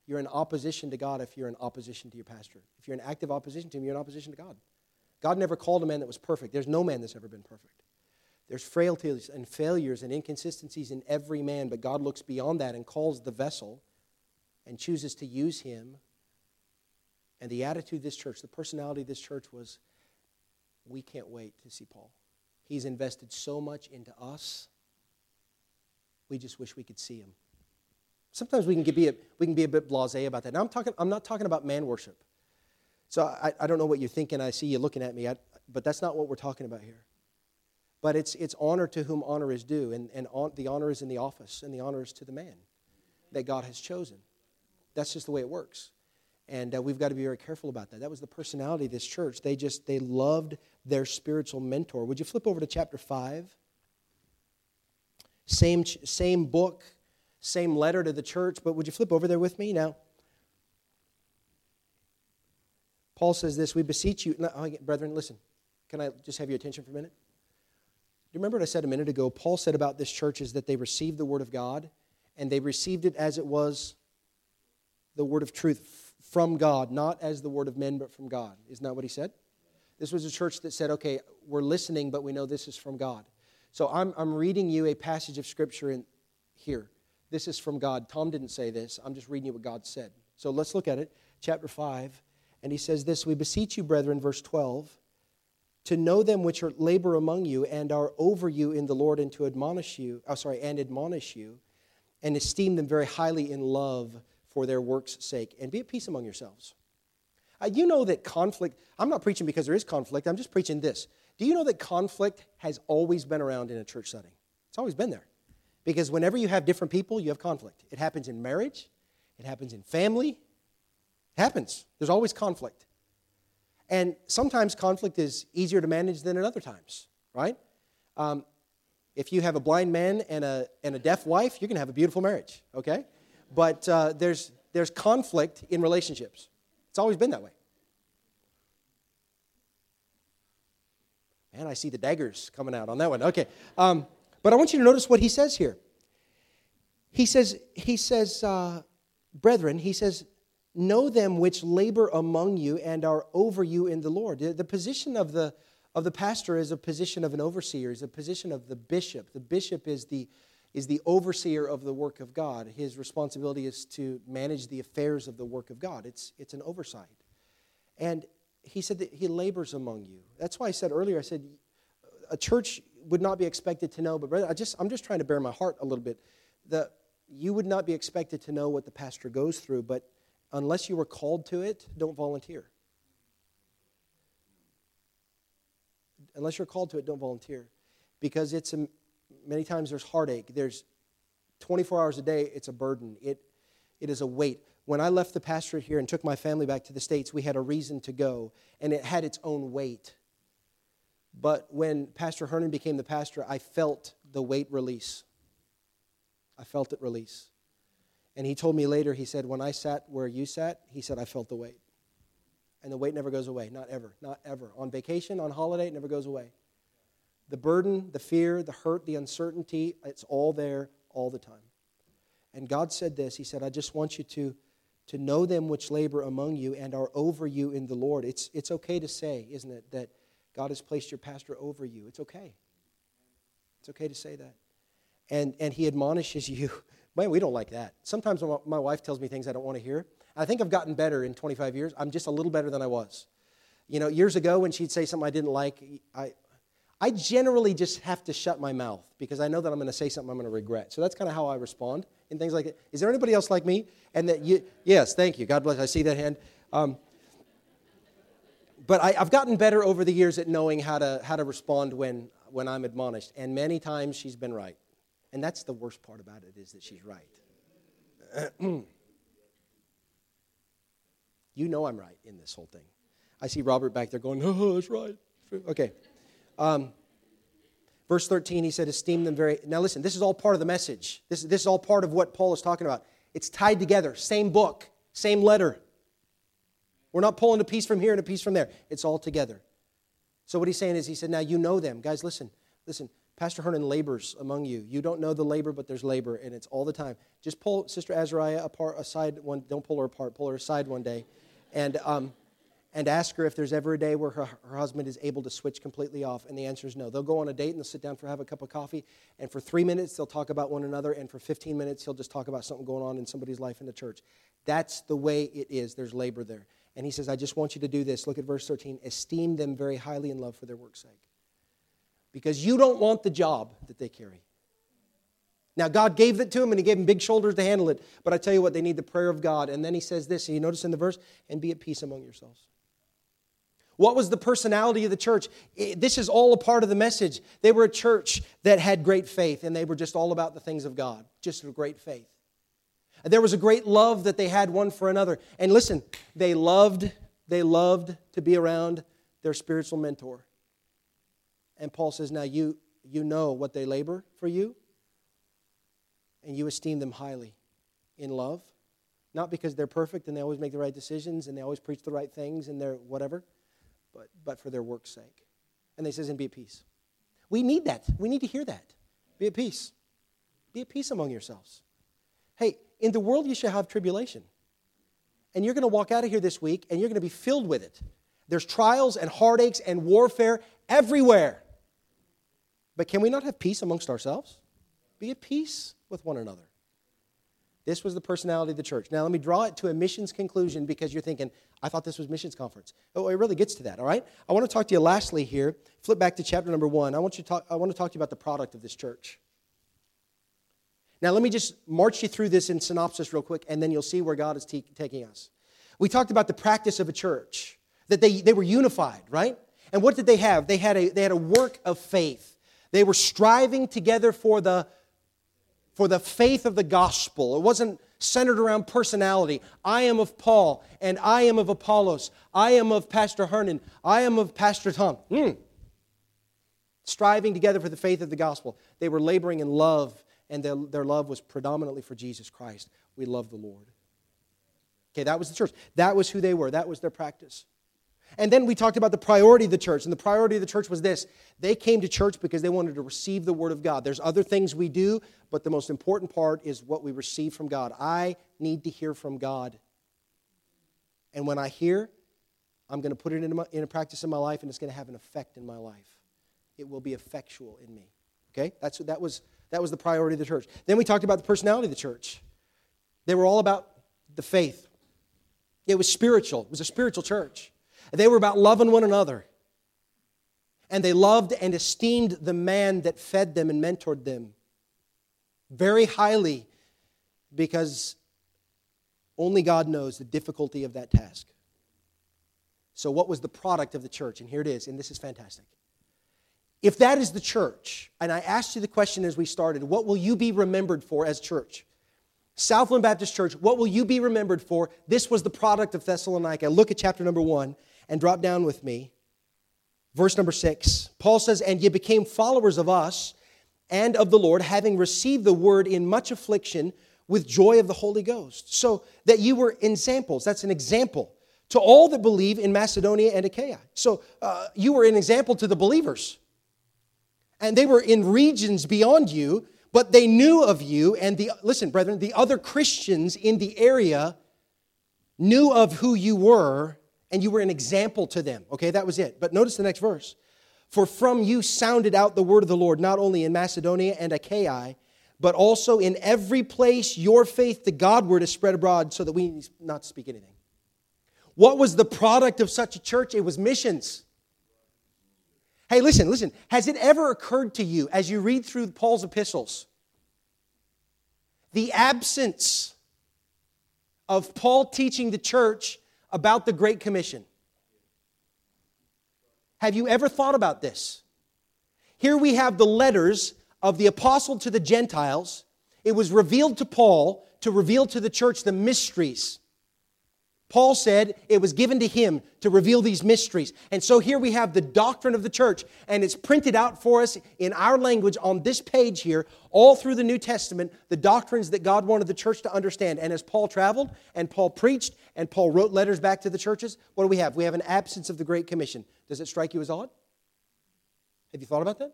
You're in opposition to God if you're in opposition to your pastor. If you're in active opposition to him, you're in opposition to God. God never called a man that was perfect. There's no man that's ever been perfect. There's frailties and failures and inconsistencies in every man, but God looks beyond that and calls the vessel and chooses to use him. And the attitude of this church, the personality of this church was we can't wait to see Paul. He's invested so much into us. We just wish we could see him. Sometimes we can be a, we can be a bit blasé about that. Now, I'm, talking, I'm not talking about man worship. So I, I don't know what you're thinking. I see you looking at me, I, but that's not what we're talking about here. But it's, it's honor to whom honor is due, and, and on, the honor is in the office, and the honor is to the man that God has chosen. That's just the way it works. And uh, we've got to be very careful about that. That was the personality of this church. They just, they loved their spiritual mentor. Would you flip over to chapter 5? Same, same book, same letter to the church, but would you flip over there with me now? Paul says this We beseech you, brethren, listen, can I just have your attention for a minute? Do you remember what I said a minute ago? Paul said about this church is that they received the word of God and they received it as it was the word of truth from God, not as the word of men, but from God. Isn't that what he said? This was a church that said, okay, we're listening, but we know this is from God. So I'm, I'm reading you a passage of scripture in here. This is from God. Tom didn't say this. I'm just reading you what God said. So let's look at it. Chapter 5. And he says this We beseech you, brethren, verse 12, to know them which are labor among you and are over you in the Lord, and to admonish you, oh, sorry, and admonish you, and esteem them very highly in love for their work's sake, and be at peace among yourselves. Uh, you know that conflict, I'm not preaching because there is conflict, I'm just preaching this. Do you know that conflict has always been around in a church setting? It's always been there. Because whenever you have different people, you have conflict. It happens in marriage, it happens in family, it happens. There's always conflict. And sometimes conflict is easier to manage than at other times, right? Um, if you have a blind man and a, and a deaf wife, you're going to have a beautiful marriage, okay? But uh, there's, there's conflict in relationships. It's always been that way. Man, I see the daggers coming out on that one. Okay. Um, but I want you to notice what he says here. He says, he says, uh, brethren, he says, know them which labor among you and are over you in the Lord. The position of the, of the pastor is a position of an overseer, is a position of the bishop. The bishop is the, is the overseer of the work of God. His responsibility is to manage the affairs of the work of God. It's, it's an oversight. And he said that he labors among you. That's why I said earlier, I said, a church would not be expected to know, but brother, I just, I'm just trying to bare my heart a little bit. The, you would not be expected to know what the pastor goes through, but unless you were called to it, don't volunteer. Unless you're called to it, don't volunteer. Because it's a, many times there's heartache. There's 24 hours a day, it's a burden. It, it is a weight. When I left the pastorate here and took my family back to the States, we had a reason to go, and it had its own weight. But when Pastor Hernan became the pastor, I felt the weight release. I felt it release. And he told me later, he said, When I sat where you sat, he said, I felt the weight. And the weight never goes away, not ever, not ever. On vacation, on holiday, it never goes away. The burden, the fear, the hurt, the uncertainty, it's all there all the time. And God said this He said, I just want you to, to know them which labor among you and are over you in the Lord. It's, it's okay to say, isn't it, that God has placed your pastor over you. It's okay. It's okay to say that. And, and He admonishes you. *laughs* Man, we don't like that. Sometimes my wife tells me things I don't want to hear. I think I've gotten better in 25 years. I'm just a little better than I was. You know, years ago when she'd say something I didn't like, I, I generally just have to shut my mouth because I know that I'm going to say something I'm going to regret. So that's kind of how I respond in things like that. Is there anybody else like me? And that you, yes, thank you. God bless. I see that hand. Um, but I, have gotten better over the years at knowing how to, how to respond when, when I'm admonished. And many times she's been right. And that's the worst part about it is that she's right. *clears throat* you know I'm right in this whole thing. I see Robert back there going, *laughs* oh, that's right. Okay. Um, verse 13, he said, Esteem them very. Now, listen, this is all part of the message. This, this is all part of what Paul is talking about. It's tied together, same book, same letter. We're not pulling a piece from here and a piece from there. It's all together. So, what he's saying is, he said, Now you know them. Guys, listen, listen. Pastor Hernan labors among you. You don't know the labor, but there's labor, and it's all the time. Just pull Sister Azariah apart, aside one. Don't pull her apart. Pull her aside one day, and um, and ask her if there's ever a day where her, her husband is able to switch completely off. And the answer is no. They'll go on a date and they'll sit down for have a cup of coffee, and for three minutes they'll talk about one another, and for 15 minutes he'll just talk about something going on in somebody's life in the church. That's the way it is. There's labor there. And he says, I just want you to do this. Look at verse 13. Esteem them very highly in love for their work's sake. Because you don't want the job that they carry. Now, God gave it to him and He gave him big shoulders to handle it. But I tell you what, they need the prayer of God. And then He says this, and you notice in the verse, and be at peace among yourselves. What was the personality of the church? This is all a part of the message. They were a church that had great faith, and they were just all about the things of God, just a great faith. There was a great love that they had one for another. And listen, they loved, they loved to be around their spiritual mentor. And Paul says, Now you, you know what they labor for you, and you esteem them highly in love. Not because they're perfect and they always make the right decisions and they always preach the right things and they're whatever, but, but for their work's sake. And they says, and be at peace. We need that. We need to hear that. Be at peace. Be at peace among yourselves. Hey, in the world you shall have tribulation. And you're going to walk out of here this week and you're going to be filled with it. There's trials and heartaches and warfare everywhere. But can we not have peace amongst ourselves? Be at peace with one another. This was the personality of the church. Now, let me draw it to a missions conclusion because you're thinking, I thought this was missions conference. Oh, it really gets to that, all right? I want to talk to you lastly here. Flip back to chapter number one. I want, you to talk, I want to talk to you about the product of this church. Now, let me just march you through this in synopsis real quick, and then you'll see where God is te- taking us. We talked about the practice of a church, that they, they were unified, right? And what did they have? They had, a, they had a work of faith. They were striving together for the for the faith of the gospel. It wasn't centered around personality. I am of Paul, and I am of Apollos. I am of Pastor Hernan. I am of Pastor Tom. Mm. Striving together for the faith of the gospel. They were laboring in love, and their, their love was predominantly for Jesus Christ. We love the Lord. Okay, that was the church. That was who they were. That was their practice. And then we talked about the priority of the church. And the priority of the church was this they came to church because they wanted to receive the Word of God. There's other things we do, but the most important part is what we receive from God. I need to hear from God. And when I hear, I'm going to put it into, my, into practice in my life, and it's going to have an effect in my life. It will be effectual in me. Okay? That's, that, was, that was the priority of the church. Then we talked about the personality of the church. They were all about the faith, it was spiritual, it was a spiritual church. They were about loving one another. And they loved and esteemed the man that fed them and mentored them very highly because only God knows the difficulty of that task. So, what was the product of the church? And here it is, and this is fantastic. If that is the church, and I asked you the question as we started, what will you be remembered for as church? Southland Baptist Church, what will you be remembered for? This was the product of Thessalonica. Look at chapter number one and drop down with me. Verse number six. Paul says, And ye became followers of us and of the Lord, having received the word in much affliction with joy of the Holy Ghost. So that you were examples. That's an example to all that believe in Macedonia and Achaia. So uh, you were an example to the believers. And they were in regions beyond you, but they knew of you. And the, listen, brethren, the other Christians in the area knew of who you were and you were an example to them. Okay, that was it. But notice the next verse. For from you sounded out the word of the Lord, not only in Macedonia and Achaia, but also in every place your faith to Godward is spread abroad, so that we need not speak anything. What was the product of such a church? It was missions. Hey, listen, listen. Has it ever occurred to you as you read through Paul's epistles the absence of Paul teaching the church about the Great Commission. Have you ever thought about this? Here we have the letters of the apostle to the Gentiles. It was revealed to Paul to reveal to the church the mysteries Paul said it was given to him to reveal these mysteries. And so here we have the doctrine of the church, and it's printed out for us in our language on this page here, all through the New Testament, the doctrines that God wanted the church to understand. And as Paul traveled, and Paul preached, and Paul wrote letters back to the churches, what do we have? We have an absence of the Great Commission. Does it strike you as odd? Have you thought about that?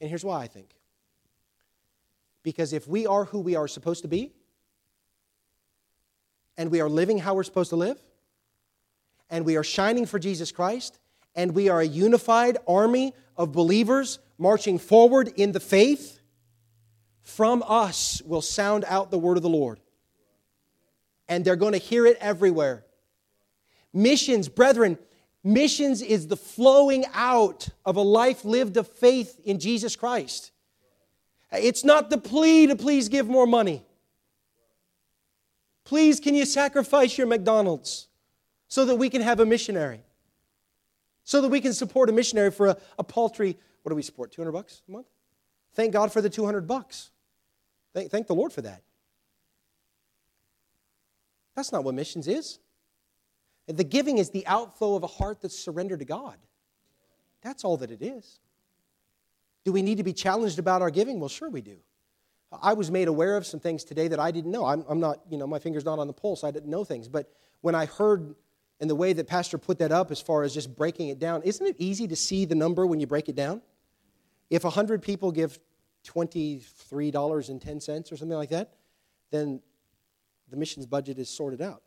And here's why I think. Because if we are who we are supposed to be, and we are living how we're supposed to live, and we are shining for Jesus Christ, and we are a unified army of believers marching forward in the faith, from us will sound out the word of the Lord. And they're going to hear it everywhere. Missions, brethren, missions is the flowing out of a life lived of faith in Jesus Christ. It's not the plea to please give more money. Please, can you sacrifice your McDonald's so that we can have a missionary? So that we can support a missionary for a, a paltry, what do we support, 200 bucks a month? Thank God for the 200 bucks. Thank, thank the Lord for that. That's not what missions is. The giving is the outflow of a heart that's surrendered to God. That's all that it is. Do we need to be challenged about our giving? Well, sure we do. I was made aware of some things today that I didn't know. I'm, I'm, not, you know, my finger's not on the pulse. I didn't know things. But when I heard in the way that Pastor put that up as far as just breaking it down, isn't it easy to see the number when you break it down? If 100 people give $23.10 or something like that, then the missions budget is sorted out.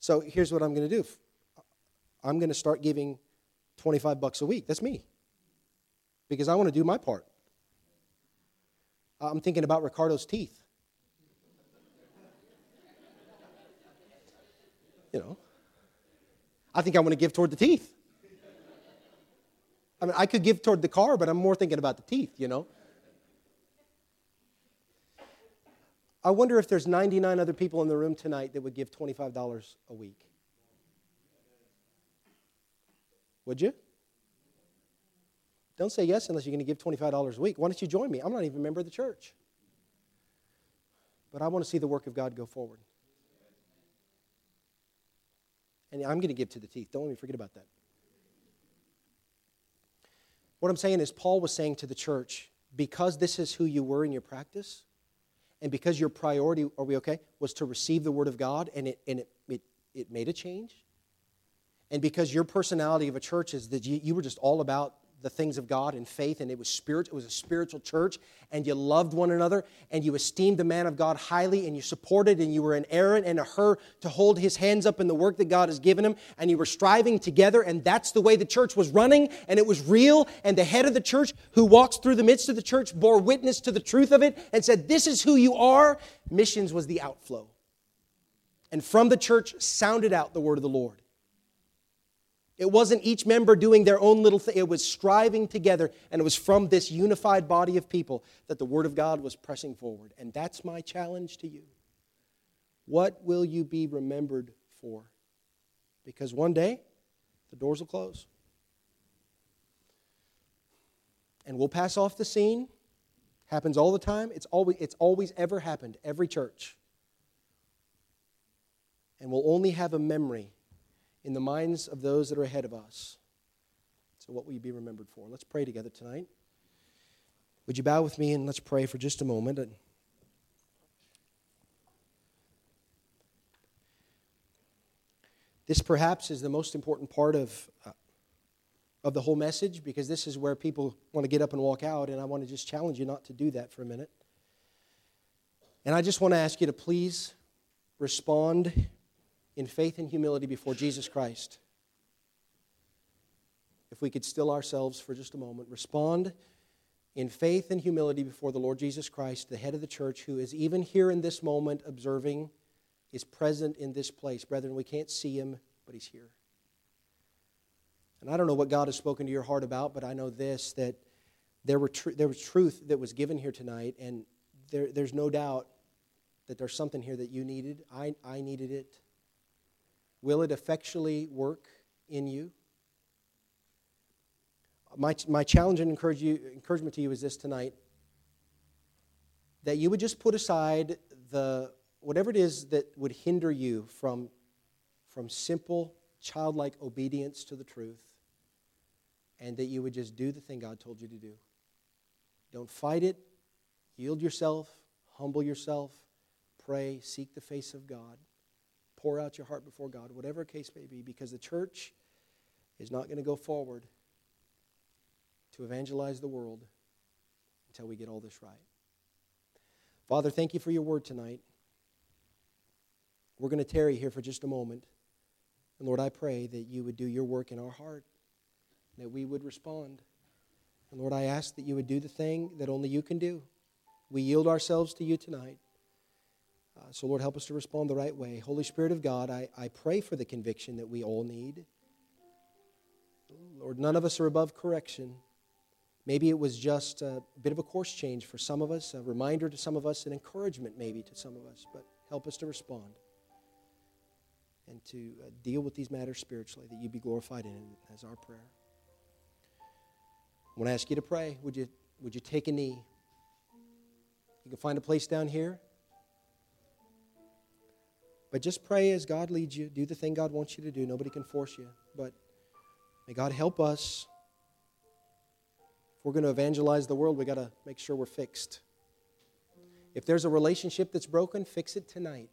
So here's what I'm going to do I'm going to start giving 25 bucks a week. That's me. Because I want to do my part. Uh, I'm thinking about Ricardo's teeth. *laughs* You know, I think I want to give toward the teeth. I mean, I could give toward the car, but I'm more thinking about the teeth, you know. I wonder if there's 99 other people in the room tonight that would give $25 a week. Would you? Don't say yes unless you're going to give $25 a week. Why don't you join me? I'm not even a member of the church. But I want to see the work of God go forward. And I'm going to give to the teeth. Don't let me forget about that. What I'm saying is, Paul was saying to the church, because this is who you were in your practice, and because your priority, are we okay, was to receive the Word of God, and it, and it, it, it made a change, and because your personality of a church is that you, you were just all about the things of God and faith, and it was spirit, it was a spiritual church, and you loved one another, and you esteemed the man of God highly, and you supported, and you were an Aaron and a Hur to hold his hands up in the work that God has given him, and you were striving together, and that's the way the church was running, and it was real, and the head of the church who walks through the midst of the church bore witness to the truth of it and said, This is who you are. Missions was the outflow. And from the church sounded out the word of the Lord. It wasn't each member doing their own little thing, it was striving together, and it was from this unified body of people that the Word of God was pressing forward. And that's my challenge to you. What will you be remembered for? Because one day, the doors will close. And we'll pass off the scene. Happens all the time. It's always, it's always ever happened, every church. And we'll only have a memory in the minds of those that are ahead of us. So, what will you be remembered for? Let's pray together tonight. Would you bow with me and let's pray for just a moment? This perhaps is the most important part of, uh, of the whole message because this is where people want to get up and walk out, and I want to just challenge you not to do that for a minute. And I just want to ask you to please respond in faith and humility before Jesus Christ. If we could still ourselves for just a moment, respond in faith and humility before the Lord Jesus Christ, the head of the church, who is even here in this moment observing, is present in this place. Brethren, we can't see him, but he's here. And I don't know what God has spoken to your heart about, but I know this that there, were tr- there was truth that was given here tonight, and there, there's no doubt that there's something here that you needed. I, I needed it. Will it effectually work in you? My, my challenge and encourage you, encouragement to you is this tonight that you would just put aside the whatever it is that would hinder you from, from simple, childlike obedience to the truth, and that you would just do the thing God told you to do. Don't fight it. Yield yourself, humble yourself, pray, seek the face of God. Pour out your heart before God, whatever case may be, because the church is not going to go forward to evangelize the world until we get all this right. Father, thank you for your word tonight. We're going to tarry here for just a moment. And Lord, I pray that you would do your work in our heart, that we would respond. And Lord, I ask that you would do the thing that only you can do. We yield ourselves to you tonight. Uh, so, Lord, help us to respond the right way. Holy Spirit of God, I, I pray for the conviction that we all need. Lord, none of us are above correction. Maybe it was just a bit of a course change for some of us, a reminder to some of us, an encouragement maybe to some of us, but help us to respond and to uh, deal with these matters spiritually, that you be glorified in it as our prayer. I want to ask you to pray. Would you, would you take a knee? You can find a place down here. But just pray as God leads you. Do the thing God wants you to do. Nobody can force you. But may God help us. If we're going to evangelize the world, we got to make sure we're fixed. If there's a relationship that's broken, fix it tonight.